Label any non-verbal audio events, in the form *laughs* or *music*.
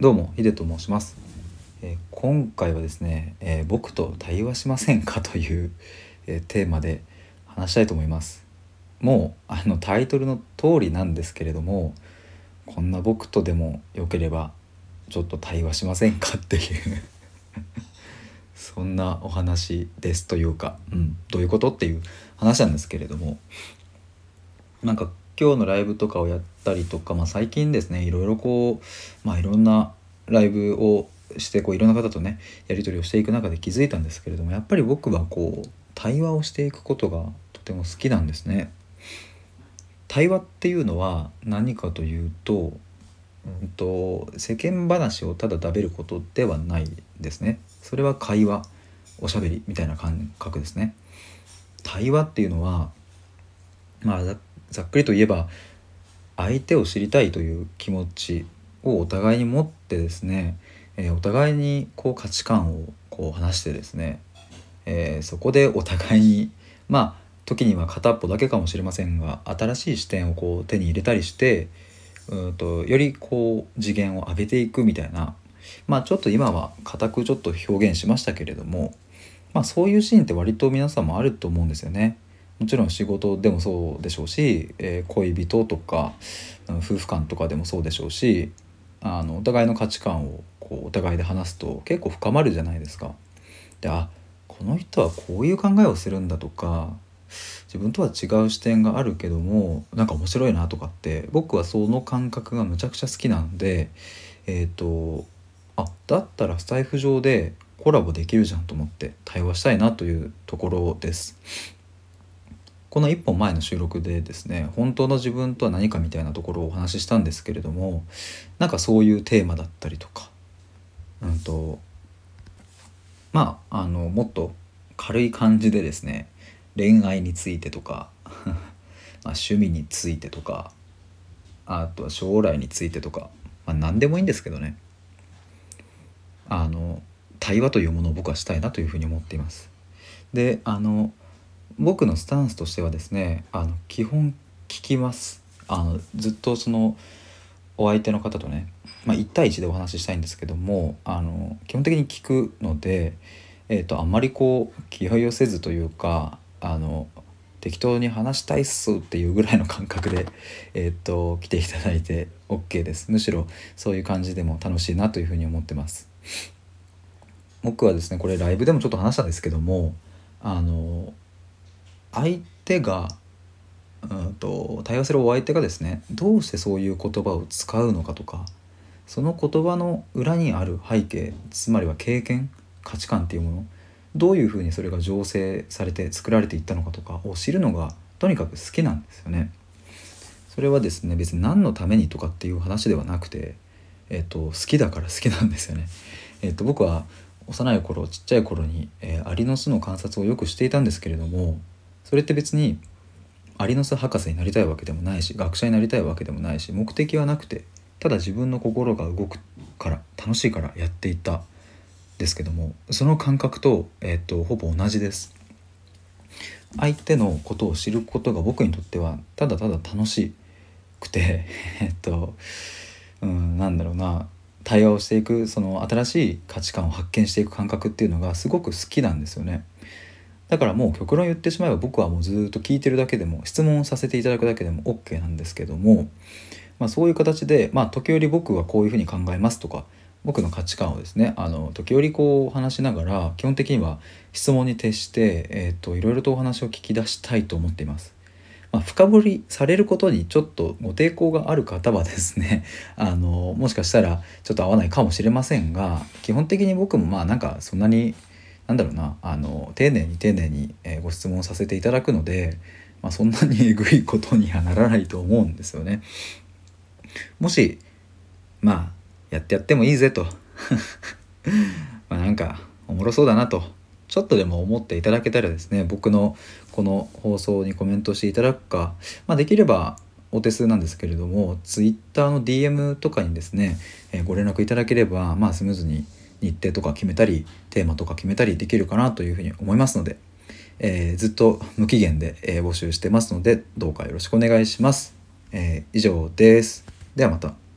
どうもヒデと申します、えー今回はですね、えー僕と対話しませんかという、えーテーマで話したいと思います。もうあのタイトルの通りなんですけれどもこんな僕とでもよければちょっと対話しませんかっていう *laughs* そんなお話ですというか、うん、どういうことっていう話なんですけれどもなんか今日のライブとかをやったりとか、まあ、最近ですねいろいろこう、まあ、いろんなライブをしてこういろんな方とねやり取りをしていく中で気づいたんですけれどもやっぱり僕はこう対話をしていくことがとても好きなんですね。対話っていうのは何かというと,、うん、と世間話をただ食べることではないですね。それは会話おしゃべりみたいな感覚ですね。対話っていうのはまあざっくりと言えば相手を知りたいという気持ちをお互いに持ってですね、えーお互いにこう価値観をこう話してですね、えーそこでお互いにまあ時には片っぽだけかもしれませんが新しい視点をこう手に入れたりしてうんとよりこう次元を上げていくみたいなまあちょっと今は固くちょっと表現しましたけれどもまあそういうシーンって割と皆さんもあると思うんですよね。もちろん仕事でもそうでしょうし、えー恋人とか夫婦間とかでもそうでしょうしあのお互いの価値観をこうお互いで話すと結構深まるじゃないですか。であこの人はこういう考えをするんだとか自分とは違う視点があるけどもなんか面白いなとかって僕はその感覚がむちゃくちゃ好きなのでえっ、とあだったらスタイフ上でコラボできるじゃんと思って対話したいなというところです。この1本前の収録でですね本当の自分とは何かみたいなところをお話ししたんですけれどもなんかそういうテーマだったりとかうんとまああのもっと軽い感じでですね恋愛についてとか *laughs* ま趣味についてとかあとは将来についてとか、まあ、何でもいいんですけどねあの対話というものを僕はしたいなというふうに思っています。であの僕のスタンスとしてはですねあの基本聞きます。あのずっとそのお相手の方とね、まあ、1対1でお話ししたいんですけどもあの基本的に聞くので、えー、とあんまりこう気負いをせずというかあの適当に話したいっすっていうぐらいの感覚で、えー、と来ていただいて OK です。むしろそういう感じでも楽しいなというふうに思ってます。僕はですねこれライブでもちょっと話したんですけどもあの相手がうんと対話するお相手がですねどうしてそういう言葉を使うのかとかその言葉の裏にある背景つまりは経験価値観っていうものどういうふうにそれが醸成されて作られていったのかとかを知るのがとにかく好きなんですよね。それはですね別に何のためにとかっていう話ではなくて、えっと好きだから好きなんですよね。えっと僕は幼い頃ちっちゃい頃に、えーアリの巣の観察をよくしていたんですけれどもそれって別にアリの巣博士になりたいわけでもないし学者になりたいわけでもないし目的はなくてただ自分の心が動くから楽しいからやっていたですけどもその感覚と,、えっとほぼ同じです相手のことを知ることが僕にとってはただただ楽しくて *laughs* えっとうんなんだろうな対話をしていくその新しい価値観を発見していく感覚っていうのがすごく好きなんですよね。だからもう極論言ってしまえば僕はもうずっと聞いてるだけでも質問させていただくだけでも OK なんですけども、まあ、そういう形で、まあ、時折僕はこういうふうに考えますとか僕の価値観をですねあの時折こう話しながら基本的には質問に徹して、えー、といろいろとお話を聞き出したいと思っています。まあ、深掘りされることにちょっとご抵抗がある方はですね *laughs* あのもしかしたらちょっと合わないかもしれませんが基本的に僕もまあなんかそんなになんだろうなあの丁寧に丁寧に、ご質問させていただくので、まあ、そんなにえぐいことにはならないと思うんですよね。もしまあやってやってもいいぜと *laughs* まなんかおもろそうだなとちょっとでも思っていただけたらですね僕のこの放送にコメントしていただくか、まあ、できればお手数なんですけれども Twitter の DM とかにですね、えご連絡いただければ、まあ、スムーズに日程とか決めたりテーマとか決めたりできるかなというふうに思いますので、えーずっと無期限で、えー募集してますのでどうかよろしくお願いします。えー以上です。ではまた。